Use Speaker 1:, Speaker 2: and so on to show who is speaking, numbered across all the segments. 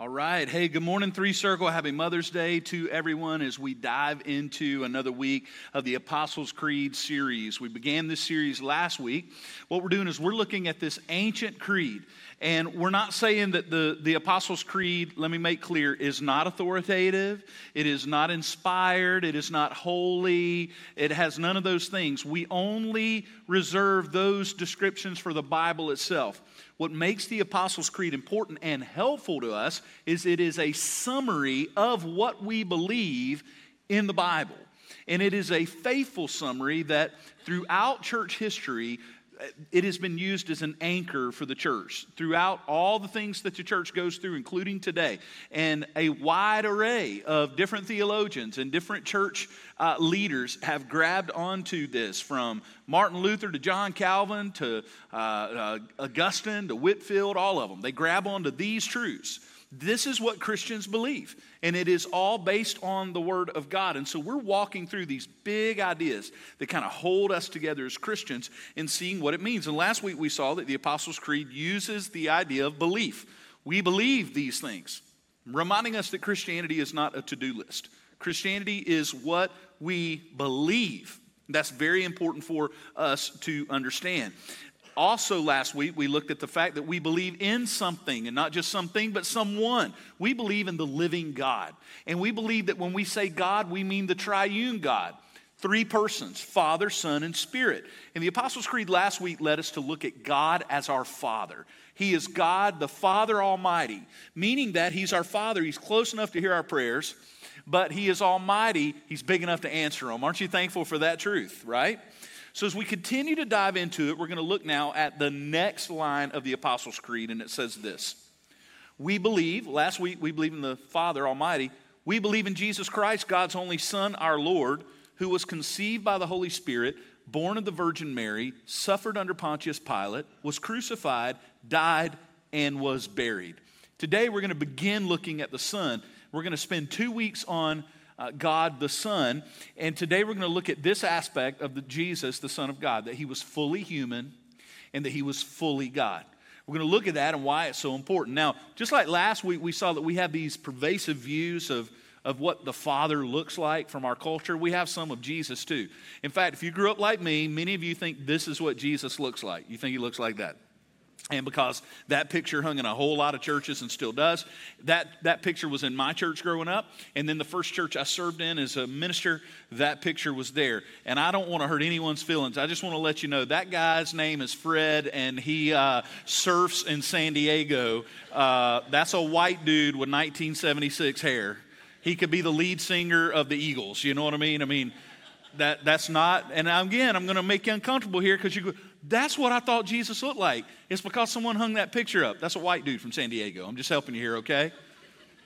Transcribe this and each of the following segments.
Speaker 1: All right. Hey, good morning, Three Circle. Happy Mother's Day to everyone as we dive into another week of the Apostles' Creed series. We began this series last week. What we're doing is we're looking at this ancient creed. And we're not saying that the, the Apostles' Creed, let me make clear, is not authoritative, it is not inspired, it is not holy, it has none of those things. We only reserve those descriptions for the Bible itself. What makes the Apostles' Creed important and helpful to us is it is a summary of what we believe in the Bible. And it is a faithful summary that throughout church history, Uh, it has been used as an anchor for the church throughout all the things that the church goes through, including today. And a wide array of different theologians and different church uh, leaders have grabbed onto this from Martin Luther to John Calvin to uh, uh, Augustine to Whitefield, all of them. They grab onto these truths. This is what Christians believe, and it is all based on the Word of God. And so we're walking through these big ideas that kind of hold us together as Christians and seeing what it means. And last week we saw that the Apostles' Creed uses the idea of belief. We believe these things, reminding us that Christianity is not a to do list. Christianity is what we believe. That's very important for us to understand. Also, last week, we looked at the fact that we believe in something, and not just something, but someone. We believe in the living God. And we believe that when we say God, we mean the triune God. Three persons Father, Son, and Spirit. And the Apostles' Creed last week led us to look at God as our Father. He is God, the Father Almighty, meaning that He's our Father. He's close enough to hear our prayers, but He is Almighty. He's big enough to answer them. Aren't you thankful for that truth, right? So, as we continue to dive into it, we're going to look now at the next line of the Apostles' Creed, and it says this We believe, last week we believe in the Father Almighty. We believe in Jesus Christ, God's only Son, our Lord, who was conceived by the Holy Spirit, born of the Virgin Mary, suffered under Pontius Pilate, was crucified, died, and was buried. Today we're going to begin looking at the Son. We're going to spend two weeks on uh, God the Son. And today we're going to look at this aspect of the Jesus, the Son of God, that he was fully human and that he was fully God. We're going to look at that and why it's so important. Now, just like last week, we saw that we have these pervasive views of, of what the Father looks like from our culture. We have some of Jesus too. In fact, if you grew up like me, many of you think this is what Jesus looks like. You think he looks like that. And because that picture hung in a whole lot of churches and still does, that, that picture was in my church growing up. And then the first church I served in as a minister, that picture was there. And I don't want to hurt anyone's feelings. I just want to let you know that guy's name is Fred, and he uh, surfs in San Diego. Uh, that's a white dude with 1976 hair. He could be the lead singer of the Eagles. You know what I mean? I mean, that, that's not, and again, I'm going to make you uncomfortable here because you go, that's what I thought Jesus looked like. It's because someone hung that picture up. That's a white dude from San Diego. I'm just helping you here, okay?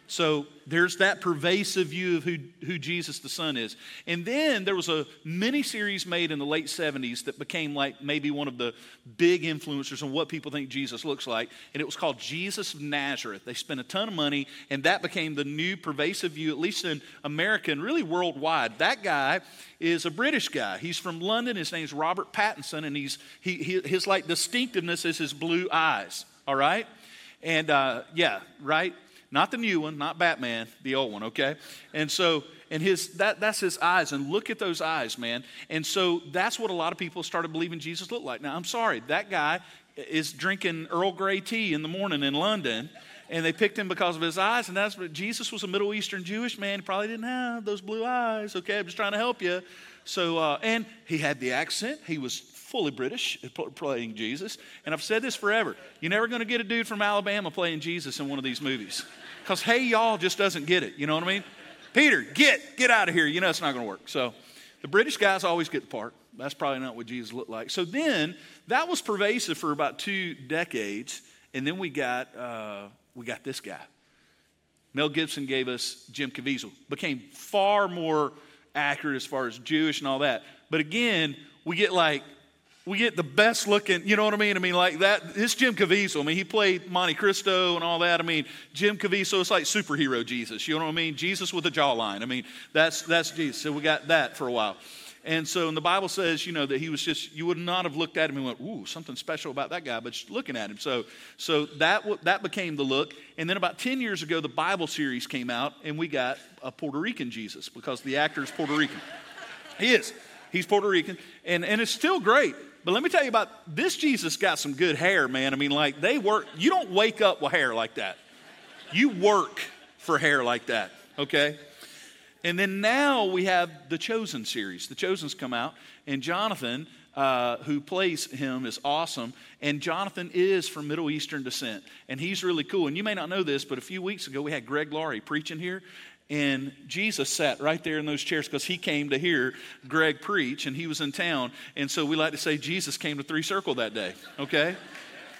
Speaker 1: So there's that pervasive view of who, who Jesus the Son is. And then there was a mini series made in the late 70s that became like maybe one of the big influencers on what people think Jesus looks like. And it was called Jesus of Nazareth. They spent a ton of money, and that became the new pervasive view, at least in America and really worldwide. That guy is a British guy. He's from London. His name's Robert Pattinson, and he's, he, he his like distinctiveness is his blue eyes, all right? And uh, yeah, right? Not the new one, not Batman, the old one, okay? And so, and his that that's his eyes, and look at those eyes, man. And so that's what a lot of people started believing Jesus looked like. Now, I'm sorry, that guy is drinking Earl Grey tea in the morning in London and they picked him because of his eyes. And that's what Jesus was a Middle Eastern Jewish man. He probably didn't have those blue eyes. Okay, I'm just trying to help you. So, uh, and he had the accent. He was fully British playing Jesus. And I've said this forever. You're never going to get a dude from Alabama playing Jesus in one of these movies. Because hey, y'all just doesn't get it. You know what I mean? Peter, get, get out of here. You know it's not going to work. So the British guys always get the part. That's probably not what Jesus looked like. So then that was pervasive for about two decades. And then we got, uh, we got this guy. Mel Gibson gave us Jim Caviezel. Became far more accurate as far as Jewish and all that. But again, we get like we get the best looking, you know what I mean? I mean, like that, it's Jim Caviezel. I mean, he played Monte Cristo and all that. I mean, Jim Caviezel is like superhero Jesus, you know what I mean? Jesus with a jawline. I mean, that's, that's Jesus. So we got that for a while. And so, and the Bible says, you know, that he was just, you would not have looked at him and went, ooh, something special about that guy, but just looking at him. So, so that, that became the look. And then about 10 years ago, the Bible series came out, and we got a Puerto Rican Jesus because the actor is Puerto Rican. he is. He's Puerto Rican, and, and it's still great. But let me tell you about this Jesus got some good hair, man. I mean, like, they work, you don't wake up with hair like that. You work for hair like that, okay? And then now we have the Chosen series. The Chosen's come out, and Jonathan, uh, who plays him, is awesome. And Jonathan is from Middle Eastern descent, and he's really cool. And you may not know this, but a few weeks ago we had Greg Laurie preaching here, and Jesus sat right there in those chairs because he came to hear Greg preach, and he was in town. And so we like to say Jesus came to Three Circle that day, okay?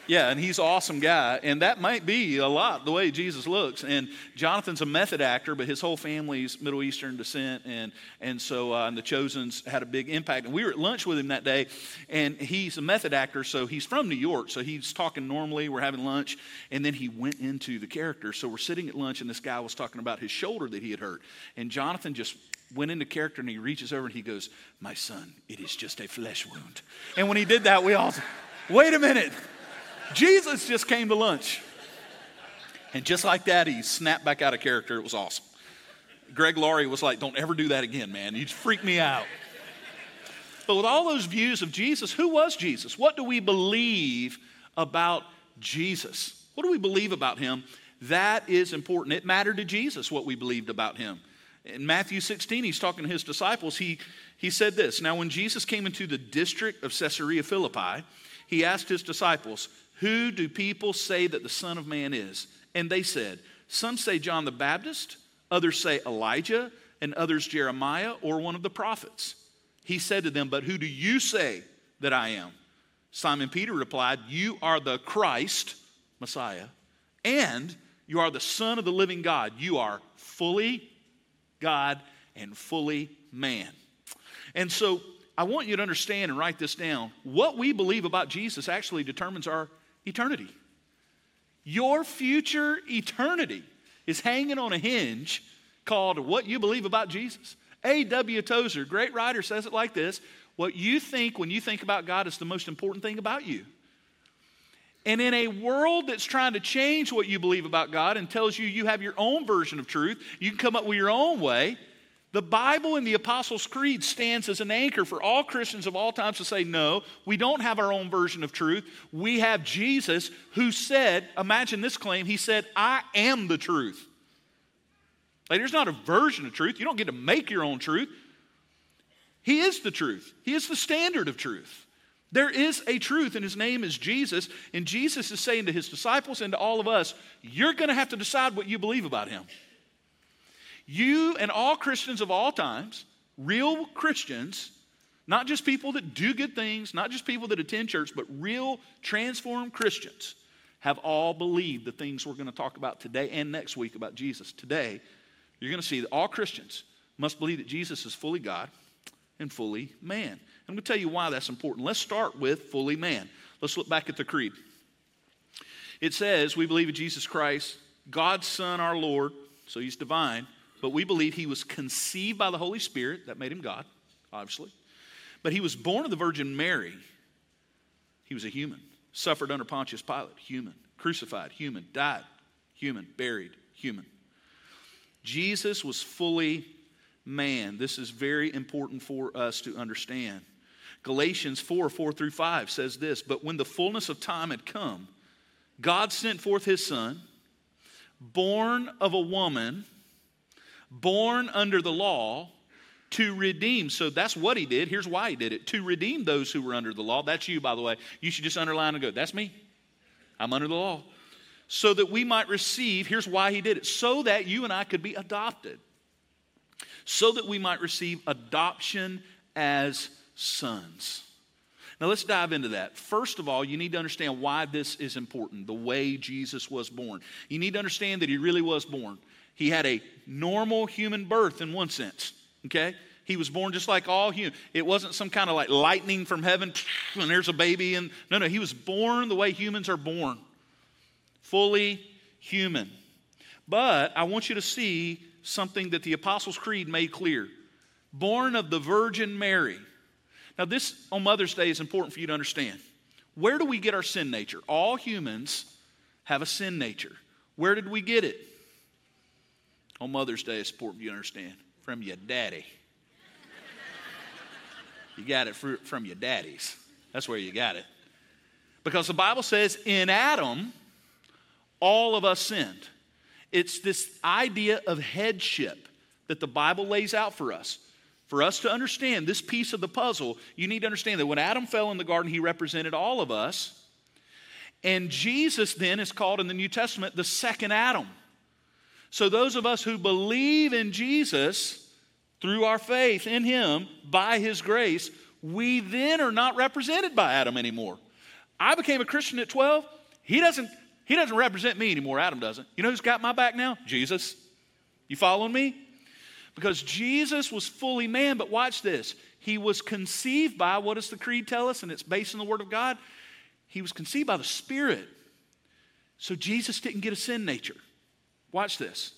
Speaker 1: Yeah, and he's an awesome guy. And that might be a lot the way Jesus looks. And Jonathan's a method actor, but his whole family's Middle Eastern descent. And, and so uh, and the Chosens had a big impact. And we were at lunch with him that day, and he's a method actor, so he's from New York. So he's talking normally. We're having lunch. And then he went into the character. So we're sitting at lunch, and this guy was talking about his shoulder that he had hurt. And Jonathan just went into character and he reaches over and he goes, My son, it is just a flesh wound. And when he did that, we all, wait a minute. Jesus just came to lunch. And just like that, he snapped back out of character. It was awesome. Greg Laurie was like, Don't ever do that again, man. You freak me out. But with all those views of Jesus, who was Jesus? What do we believe about Jesus? What do we believe about him? That is important. It mattered to Jesus what we believed about him. In Matthew 16, he's talking to his disciples. He, he said this Now, when Jesus came into the district of Caesarea Philippi, he asked his disciples, who do people say that the Son of Man is? And they said, Some say John the Baptist, others say Elijah, and others Jeremiah or one of the prophets. He said to them, But who do you say that I am? Simon Peter replied, You are the Christ, Messiah, and you are the Son of the living God. You are fully God and fully man. And so I want you to understand and write this down. What we believe about Jesus actually determines our eternity. Your future eternity is hanging on a hinge called What You Believe About Jesus. A.W. Tozer, great writer, says it like this What you think when you think about God is the most important thing about you. And in a world that's trying to change what you believe about God and tells you you have your own version of truth, you can come up with your own way. The Bible and the Apostles' Creed stands as an anchor for all Christians of all times to say, no, we don't have our own version of truth. We have Jesus who said, imagine this claim, he said, I am the truth. Like, there's not a version of truth. You don't get to make your own truth. He is the truth, He is the standard of truth. There is a truth, and His name is Jesus. And Jesus is saying to His disciples and to all of us, you're going to have to decide what you believe about Him. You and all Christians of all times, real Christians, not just people that do good things, not just people that attend church, but real transformed Christians, have all believed the things we're going to talk about today and next week about Jesus. Today, you're going to see that all Christians must believe that Jesus is fully God and fully man. I'm going to tell you why that's important. Let's start with fully man. Let's look back at the creed. It says, We believe in Jesus Christ, God's Son, our Lord, so he's divine, but we believe he was conceived by the Holy Spirit. That made him God, obviously. But he was born of the Virgin Mary. He was a human. Suffered under Pontius Pilate, human. Crucified, human. Died, human. Buried, human. Jesus was fully man. This is very important for us to understand. Galatians 4 4 through 5 says this But when the fullness of time had come, God sent forth his son, born of a woman born under the law to redeem. So that's what he did. Here's why he did it to redeem those who were under the law. That's you, by the way. You should just underline and go, That's me. I'm under the law. So that we might receive, here's why he did it, so that you and I could be adopted. So that we might receive adoption as sons. Now let's dive into that. First of all, you need to understand why this is important, the way Jesus was born. You need to understand that he really was born. He had a normal human birth in one sense, okay? He was born just like all human. It wasn't some kind of like lightning from heaven and there's a baby. And no, no, he was born the way humans are born, fully human. But I want you to see something that the Apostles' Creed made clear born of the Virgin Mary. Now, this on Mother's Day is important for you to understand. Where do we get our sin nature? All humans have a sin nature. Where did we get it? On Mother's Day, it's important you understand. From your daddy. you got it from your daddies. That's where you got it. Because the Bible says in Adam, all of us sinned. It's this idea of headship that the Bible lays out for us. For us to understand this piece of the puzzle, you need to understand that when Adam fell in the garden, he represented all of us. And Jesus then is called in the New Testament the second Adam. So those of us who believe in Jesus through our faith in him by his grace, we then are not represented by Adam anymore. I became a Christian at 12. He doesn't he doesn't represent me anymore. Adam doesn't. You know who's got my back now? Jesus. You following me? Because Jesus was fully man, but watch this. He was conceived by, what does the creed tell us? And it's based on the Word of God. He was conceived by the Spirit. So Jesus didn't get a sin nature. Watch this.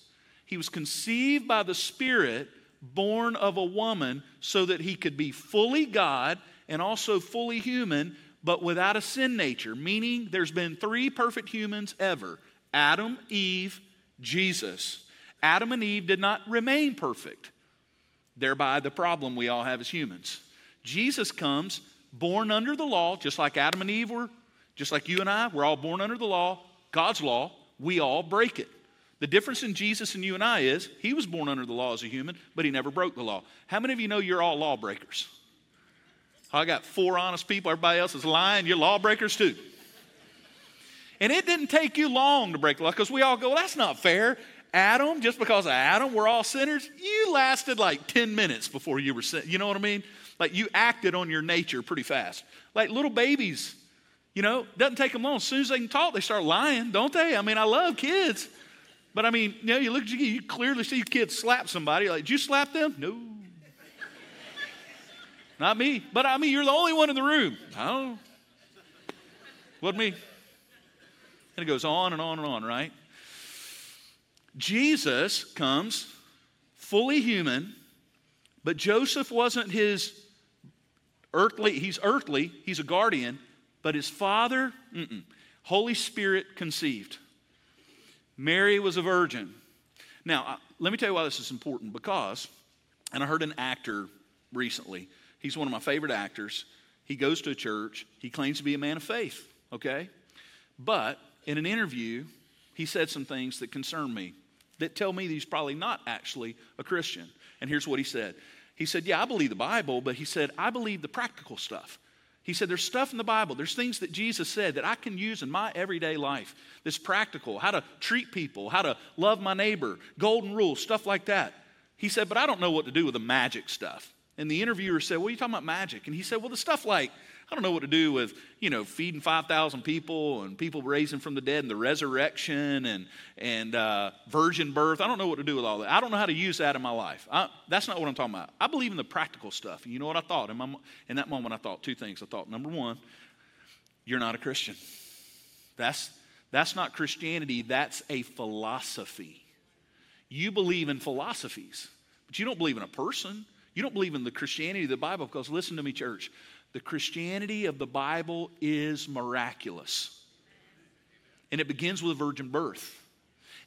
Speaker 1: He was conceived by the Spirit, born of a woman, so that he could be fully God and also fully human, but without a sin nature, meaning there's been three perfect humans ever Adam, Eve, Jesus. Adam and Eve did not remain perfect, thereby, the problem we all have as humans. Jesus comes born under the law, just like Adam and Eve were, just like you and I, we're all born under the law, God's law, we all break it. The difference in Jesus and you and I is he was born under the law as a human, but he never broke the law. How many of you know you're all lawbreakers? I got four honest people, everybody else is lying, you're lawbreakers too. And it didn't take you long to break the law because we all go, well, that's not fair. Adam, just because of Adam, we're all sinners. You lasted like 10 minutes before you were sin. You know what I mean? Like you acted on your nature pretty fast. Like little babies, you know, doesn't take them long. As soon as they can talk, they start lying, don't they? I mean, I love kids. But I mean, you know, you look at you, you clearly see kids slap somebody. Like, did you slap them? No. Not me. But I mean, you're the only one in the room. Oh. Wasn't me. And it goes on and on and on, right? Jesus comes fully human, but Joseph wasn't his earthly, he's earthly, he's a guardian, but his father, Holy Spirit conceived. Mary was a virgin. Now, let me tell you why this is important because, and I heard an actor recently, he's one of my favorite actors. He goes to a church, he claims to be a man of faith, okay? But in an interview, he said some things that concern me that tell me that he's probably not actually a Christian. And here's what he said He said, Yeah, I believe the Bible, but he said, I believe the practical stuff. He said, There's stuff in the Bible, there's things that Jesus said that I can use in my everyday life that's practical, how to treat people, how to love my neighbor, golden rules, stuff like that. He said, But I don't know what to do with the magic stuff. And the interviewer said, What are you talking about magic? And he said, Well, the stuff like I don't know what to do with, you know, feeding 5,000 people and people raising from the dead and the resurrection and, and uh, virgin birth. I don't know what to do with all that. I don't know how to use that in my life. I, that's not what I'm talking about. I believe in the practical stuff. You know what I thought? In, my, in that moment, I thought two things. I thought, number one, you're not a Christian. That's, that's not Christianity, that's a philosophy. You believe in philosophies, but you don't believe in a person. You don't believe in the Christianity of the Bible because, listen to me, church, the Christianity of the Bible is miraculous. And it begins with a virgin birth.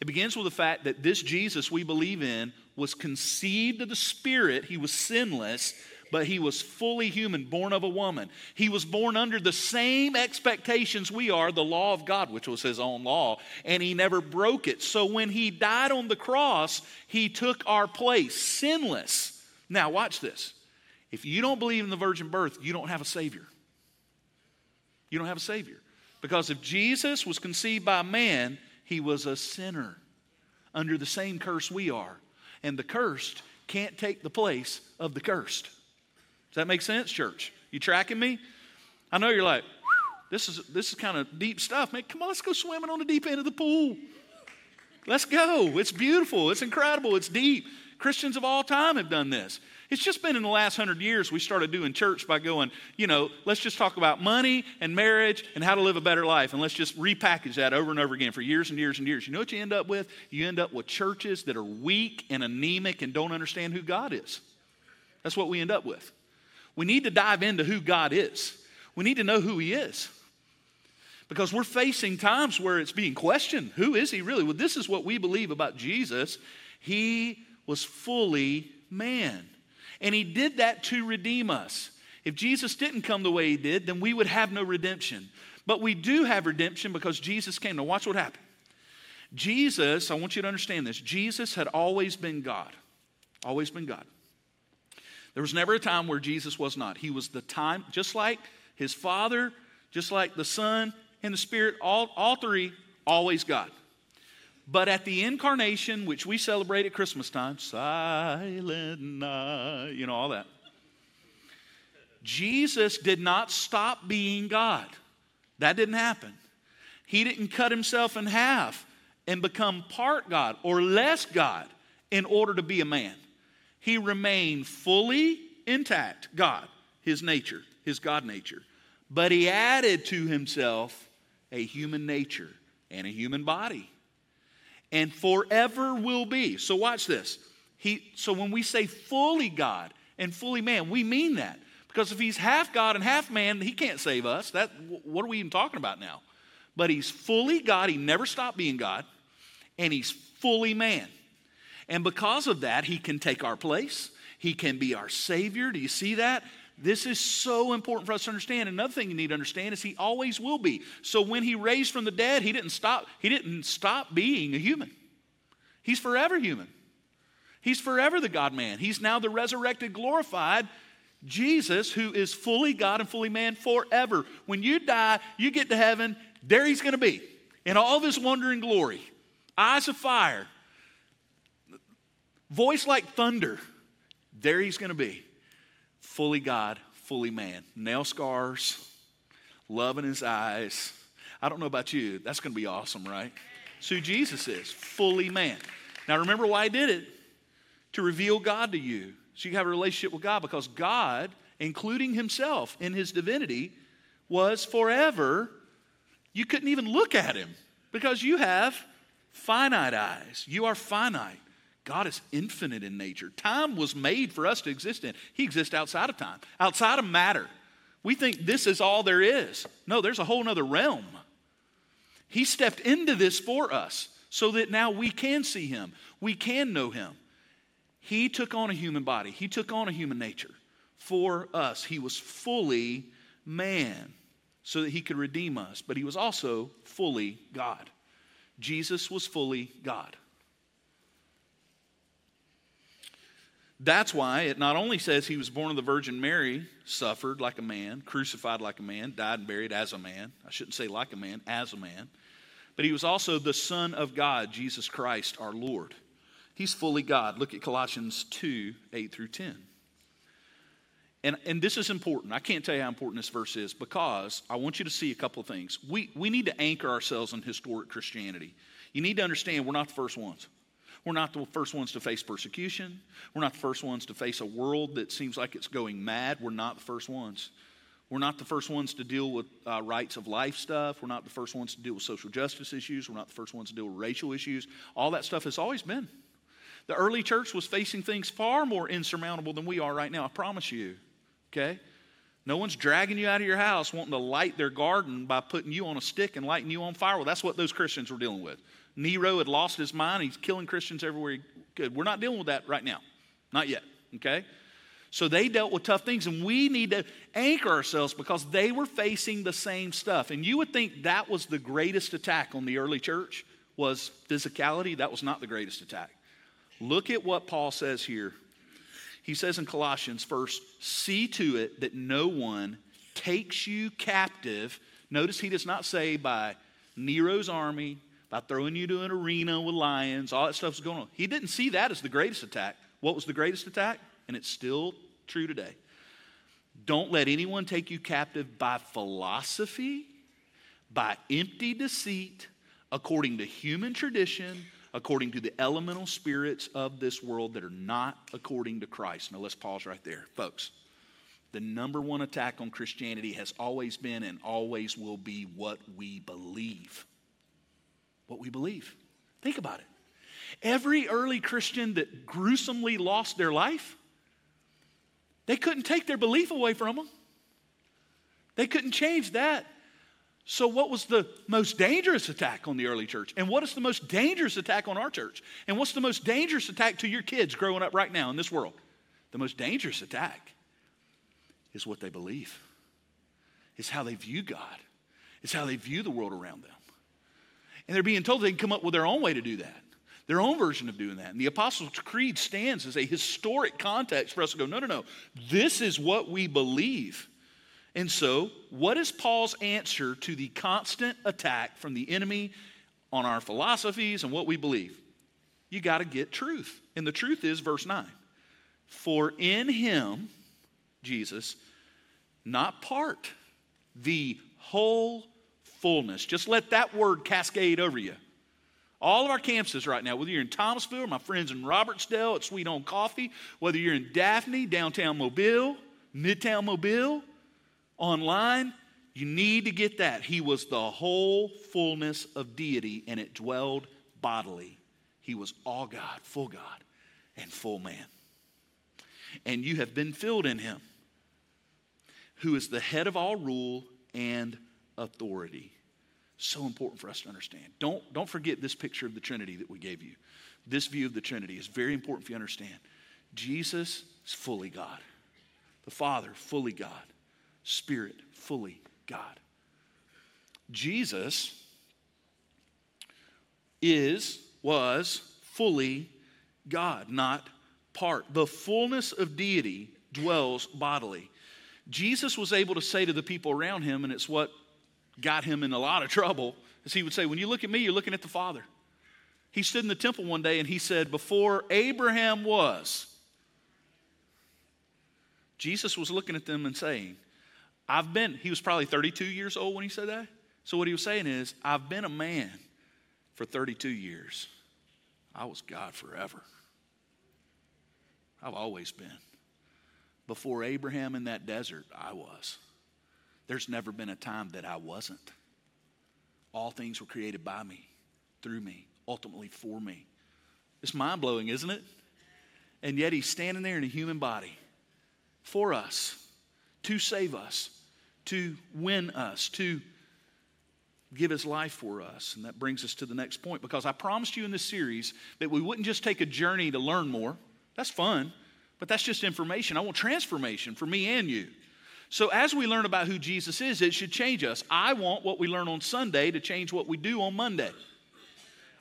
Speaker 1: It begins with the fact that this Jesus we believe in was conceived of the Spirit. He was sinless, but he was fully human, born of a woman. He was born under the same expectations we are, the law of God, which was his own law, and he never broke it. So when he died on the cross, he took our place, sinless. Now, watch this. If you don't believe in the virgin birth, you don't have a Savior. You don't have a Savior. Because if Jesus was conceived by man, he was a sinner under the same curse we are. And the cursed can't take the place of the cursed. Does that make sense, church? You tracking me? I know you're like, this is this is kind of deep stuff. Man, come on, let's go swimming on the deep end of the pool. Let's go. It's beautiful. It's incredible. It's deep. Christians of all time have done this. It's just been in the last hundred years we started doing church by going, you know, let's just talk about money and marriage and how to live a better life. And let's just repackage that over and over again for years and years and years. You know what you end up with? You end up with churches that are weak and anemic and don't understand who God is. That's what we end up with. We need to dive into who God is. We need to know who He is. Because we're facing times where it's being questioned. Who is He really? Well, this is what we believe about Jesus. He was fully man. And He did that to redeem us. If Jesus didn't come the way He did, then we would have no redemption. But we do have redemption because Jesus came. Now, watch what happened. Jesus, I want you to understand this Jesus had always been God, always been God. There was never a time where Jesus was not. He was the time, just like his Father, just like the Son and the Spirit, all, all three, always God. But at the incarnation, which we celebrate at Christmas time, silent night, you know, all that, Jesus did not stop being God. That didn't happen. He didn't cut himself in half and become part God or less God in order to be a man. He remained fully intact, God, his nature, his God nature. But he added to himself a human nature and a human body. And forever will be. So watch this. He, so when we say fully God and fully man, we mean that. Because if he's half God and half man, he can't save us. That, what are we even talking about now? But he's fully God. He never stopped being God. And he's fully man. And because of that, he can take our place. He can be our Savior. Do you see that? This is so important for us to understand. Another thing you need to understand is he always will be. So when he raised from the dead, he didn't stop, he didn't stop being a human. He's forever human. He's forever the God man. He's now the resurrected, glorified Jesus, who is fully God and fully man forever. When you die, you get to heaven, there he's going to be in all of his wonder and glory. Eyes of fire, voice like thunder. There he's going to be. Fully God, fully man. Nail scars, love in his eyes. I don't know about you. That's going to be awesome, right? So who Jesus is, fully man. Now remember why he did it? To reveal God to you. So you have a relationship with God because God, including himself in his divinity, was forever. You couldn't even look at him because you have finite eyes. You are finite. God is infinite in nature. Time was made for us to exist in. He exists outside of time, outside of matter. We think this is all there is. No, there's a whole other realm. He stepped into this for us so that now we can see Him, we can know Him. He took on a human body, He took on a human nature for us. He was fully man so that He could redeem us, but He was also fully God. Jesus was fully God. That's why it not only says he was born of the Virgin Mary, suffered like a man, crucified like a man, died and buried as a man. I shouldn't say like a man, as a man. But he was also the Son of God, Jesus Christ, our Lord. He's fully God. Look at Colossians 2 8 through 10. And, and this is important. I can't tell you how important this verse is because I want you to see a couple of things. We, we need to anchor ourselves in historic Christianity. You need to understand we're not the first ones. We're not the first ones to face persecution. We're not the first ones to face a world that seems like it's going mad. We're not the first ones. We're not the first ones to deal with uh, rights of life stuff. We're not the first ones to deal with social justice issues. We're not the first ones to deal with racial issues. All that stuff has always been. The early church was facing things far more insurmountable than we are right now, I promise you. Okay? No one's dragging you out of your house wanting to light their garden by putting you on a stick and lighting you on fire. Well, that's what those Christians were dealing with. Nero had lost his mind. He's killing Christians everywhere he could. We're not dealing with that right now. Not yet. Okay? So they dealt with tough things, and we need to anchor ourselves because they were facing the same stuff. And you would think that was the greatest attack on the early church was physicality. That was not the greatest attack. Look at what Paul says here. He says in Colossians, first, see to it that no one takes you captive. Notice he does not say by Nero's army, by throwing you to an arena with lions, all that stuff's going on. He didn't see that as the greatest attack. What was the greatest attack? And it's still true today. Don't let anyone take you captive by philosophy, by empty deceit, according to human tradition, according to the elemental spirits of this world that are not according to Christ. Now let's pause right there, folks. The number one attack on Christianity has always been and always will be what we believe what we believe. Think about it. Every early Christian that gruesomely lost their life, They couldn't take their belief away from them. They couldn't change that. So, what was the most dangerous attack on the early church? And what is the most dangerous attack on our church? And what's the most dangerous attack to your kids growing up right now in this world? The most dangerous attack is what they believe, it's how they view God, it's how they view the world around them. And they're being told they can come up with their own way to do that, their own version of doing that. And the Apostles' Creed stands as a historic context for us to go, no, no, no, this is what we believe. And so, what is Paul's answer to the constant attack from the enemy on our philosophies and what we believe? You got to get truth. And the truth is, verse 9 For in him, Jesus, not part, the whole fullness. Just let that word cascade over you. All of our campuses right now, whether you're in Thomasville, my friends in Robertsdale at Sweet Home Coffee, whether you're in Daphne, downtown Mobile, Midtown Mobile, online, you need to get that. He was the whole fullness of deity and it dwelled bodily. He was all God, full God, and full man. And you have been filled in him, who is the head of all rule and authority. So important for us to understand. Don't, don't forget this picture of the Trinity that we gave you. This view of the Trinity is very important for you to understand. Jesus is fully God, the Father, fully God. Spirit, fully God. Jesus is, was fully God, not part. The fullness of deity dwells bodily. Jesus was able to say to the people around him, and it's what got him in a lot of trouble, as he would say, When you look at me, you're looking at the Father. He stood in the temple one day and he said, Before Abraham was, Jesus was looking at them and saying, I've been, he was probably 32 years old when he said that. So what he was saying is, I've been a man for 32 years. I was God forever. I've always been. Before Abraham in that desert, I was. There's never been a time that I wasn't. All things were created by me, through me, ultimately for me. It's mind blowing, isn't it? And yet he's standing there in a human body for us, to save us, to win us, to give his life for us. And that brings us to the next point because I promised you in this series that we wouldn't just take a journey to learn more. That's fun, but that's just information. I want transformation for me and you. So, as we learn about who Jesus is, it should change us. I want what we learn on Sunday to change what we do on Monday.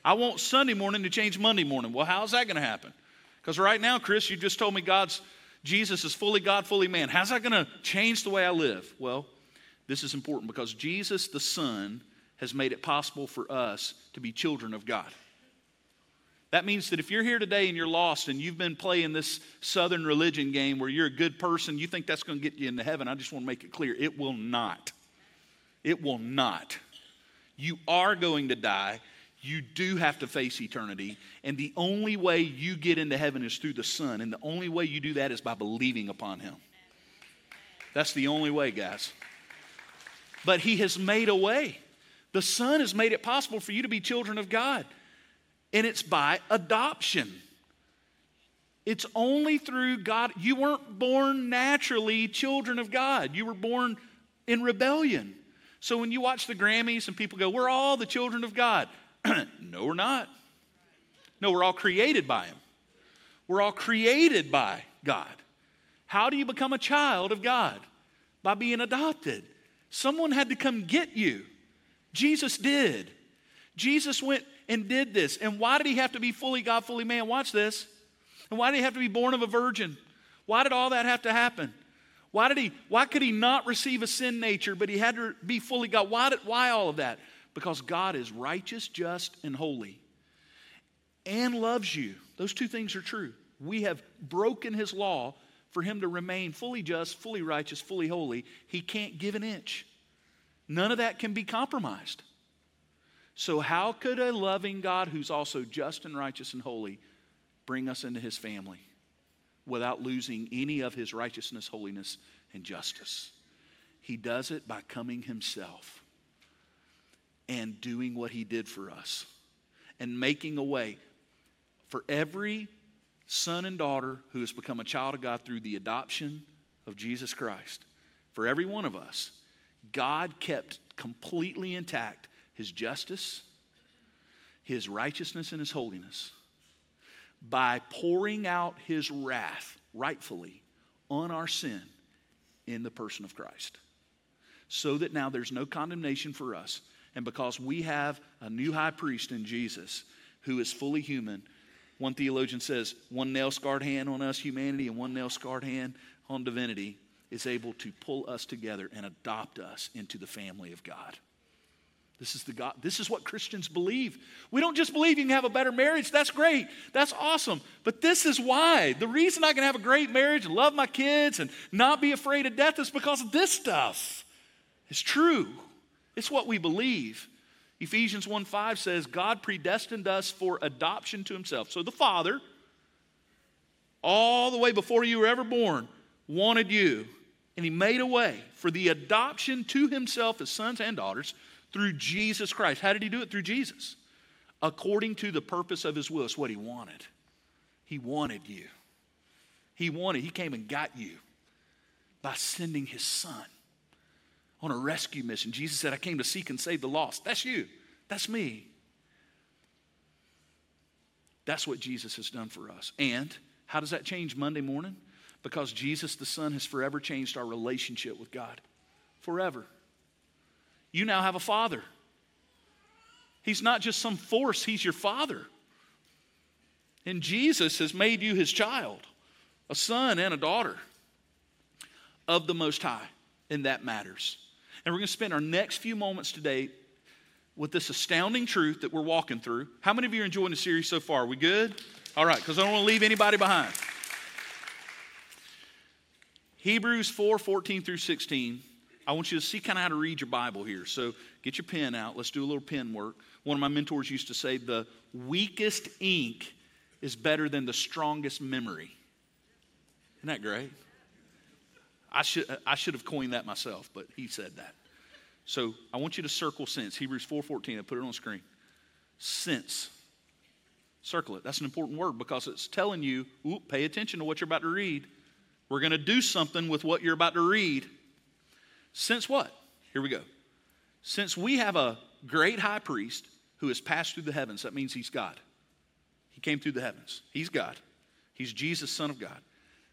Speaker 1: I want Sunday morning to change Monday morning. Well, how's that going to happen? Because right now, Chris, you just told me God's Jesus is fully God, fully man. How's that going to change the way I live? Well, this is important because Jesus, the Son, has made it possible for us to be children of God. That means that if you're here today and you're lost and you've been playing this southern religion game where you're a good person, you think that's going to get you into heaven, I just want to make it clear it will not. It will not. You are going to die. You do have to face eternity. And the only way you get into heaven is through the Son. And the only way you do that is by believing upon Him. That's the only way, guys. But He has made a way. The Son has made it possible for you to be children of God. And it's by adoption. It's only through God. You weren't born naturally children of God, you were born in rebellion. So when you watch the Grammys and people go, We're all the children of God. no, we're not. No, we're all created by Him. We're all created by God. How do you become a child of God? By being adopted. Someone had to come get you. Jesus did. Jesus went and did this. And why did he have to be fully God, fully man? Watch this. And why did he have to be born of a virgin? Why did all that have to happen? Why did he why could he not receive a sin nature, but he had to be fully God? Why did why all of that? Because God is righteous, just, and holy. And loves you. Those two things are true. We have broken his law for him to remain fully just, fully righteous, fully holy. He can't give an inch. None of that can be compromised. So, how could a loving God who's also just and righteous and holy bring us into his family without losing any of his righteousness, holiness, and justice? He does it by coming himself and doing what he did for us and making a way for every son and daughter who has become a child of God through the adoption of Jesus Christ, for every one of us, God kept completely intact his justice, his righteousness, and his holiness by pouring out his wrath rightfully on our sin in the person of Christ. So that now there's no condemnation for us. And because we have a new high priest in Jesus who is fully human, one theologian says one nail scarred hand on us, humanity, and one nail scarred hand on divinity is able to pull us together and adopt us into the family of God. This is the God. This is what Christians believe. We don't just believe you can have a better marriage. That's great. That's awesome. But this is why. The reason I can have a great marriage and love my kids and not be afraid of death is because of this stuff. It's true. It's what we believe. Ephesians 1 5 says, God predestined us for adoption to himself. So the Father, all the way before you were ever born, wanted you, and he made a way for the adoption to himself as sons and daughters through Jesus Christ. How did he do it? Through Jesus. According to the purpose of his will. It's what he wanted. He wanted you. He wanted, he came and got you by sending his son on a rescue mission. Jesus said, I came to seek and save the lost. That's you. That's me. That's what Jesus has done for us. And how does that change Monday morning? Because Jesus the Son has forever changed our relationship with God. Forever. You now have a father. He's not just some force, He's your father. And Jesus has made you His child, a son and a daughter of the Most High, and that matters. And we're going to spend our next few moments today with this astounding truth that we're walking through. How many of you are enjoying the series so far? Are we good? All right, because I don't want to leave anybody behind. Hebrews 4 14 through 16 I want you to see kind of how to read your Bible here. So get your pen out. Let's do a little pen work. One of my mentors used to say, the weakest ink is better than the strongest memory. Isn't that great? I should, I should have coined that myself, but he said that. So I want you to circle sense. Hebrews 4.14, I put it on screen. Sense. Circle it. That's an important word because it's telling you, ooh, pay attention to what you're about to read. We're going to do something with what you're about to read. Since what? Here we go. Since we have a great high priest who has passed through the heavens, that means he's God. He came through the heavens. He's God. He's Jesus, Son of God.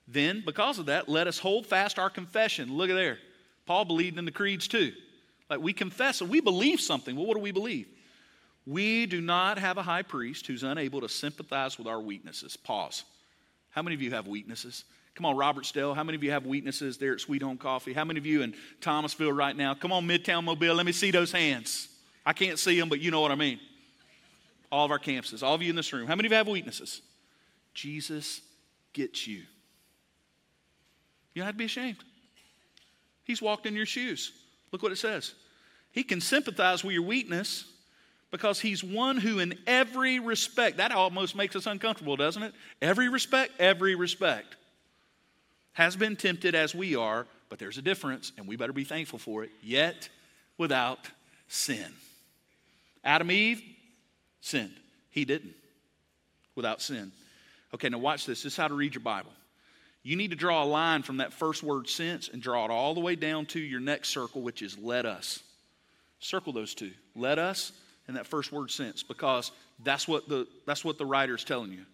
Speaker 1: Then, because of that, let us hold fast our confession. Look at there. Paul believed in the creeds too. Like we confess, we believe something. Well, what do we believe? We do not have a high priest who's unable to sympathize with our weaknesses. Pause. How many of you have weaknesses? Come on, Robertsdale. How many of you have weaknesses there at Sweet Home Coffee? How many of you in Thomasville right now? Come on, Midtown Mobile. Let me see those hands. I can't see them, but you know what I mean. All of our campuses, all of you in this room. How many of you have weaknesses? Jesus gets you. You don't have to be ashamed. He's walked in your shoes. Look what it says. He can sympathize with your weakness because he's one who, in every respect, that almost makes us uncomfortable, doesn't it? Every respect, every respect has been tempted as we are, but there's a difference, and we better be thankful for it, yet without sin. Adam Eve sinned. He didn't without sin. Okay, now watch this. This is how to read your Bible. You need to draw a line from that first word since and draw it all the way down to your next circle, which is let us. Circle those two. Let us and that first word since, because that's what the that's what the writer is telling you.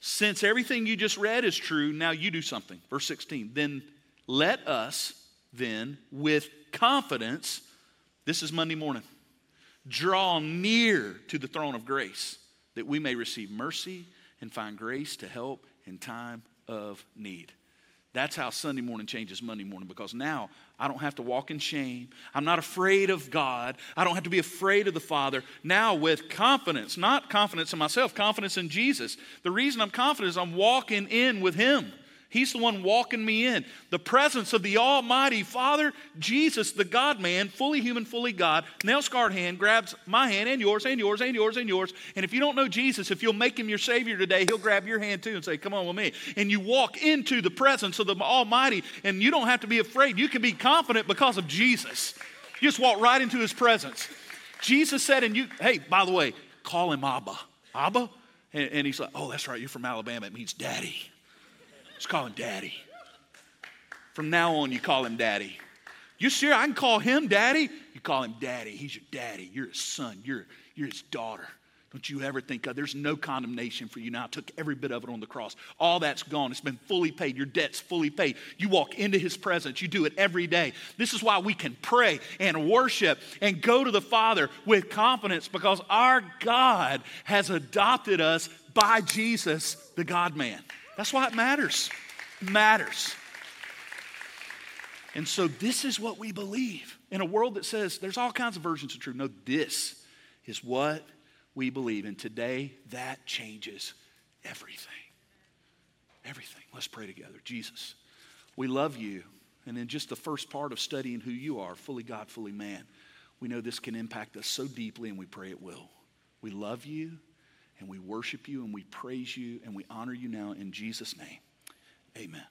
Speaker 1: Since everything you just read is true, now you do something. Verse 16. Then let us, then, with confidence, this is Monday morning, draw near to the throne of grace that we may receive mercy and find grace to help in time of need. That's how Sunday morning changes Monday morning because now I don't have to walk in shame. I'm not afraid of God. I don't have to be afraid of the Father. Now, with confidence, not confidence in myself, confidence in Jesus. The reason I'm confident is I'm walking in with Him. He's the one walking me in. The presence of the Almighty Father, Jesus, the God man, fully human, fully God, nail scarred hand, grabs my hand and yours and yours and yours and yours. And if you don't know Jesus, if you'll make him your Savior today, he'll grab your hand too and say, Come on with me. And you walk into the presence of the Almighty, and you don't have to be afraid. You can be confident because of Jesus. You just walk right into his presence. Jesus said, and you, hey, by the way, call him Abba. Abba? And, and he's like, Oh, that's right, you're from Alabama. It means daddy. Just call him daddy. From now on, you call him daddy. You sure I can call him daddy? You call him daddy. He's your daddy. You're his son. You're, you're his daughter. Don't you ever think of there's no condemnation for you now. I took every bit of it on the cross. All that's gone. It's been fully paid. Your debt's fully paid. You walk into his presence. You do it every day. This is why we can pray and worship and go to the Father with confidence because our God has adopted us by Jesus, the God man. That's why it matters. It matters. And so this is what we believe in a world that says there's all kinds of versions of truth. No, this is what we believe. And today, that changes everything. Everything. Let's pray together. Jesus, we love you. And in just the first part of studying who you are, fully God, fully man, we know this can impact us so deeply, and we pray it will. We love you, and we worship you, and we praise you, and we honor you now in Jesus' name. Amen.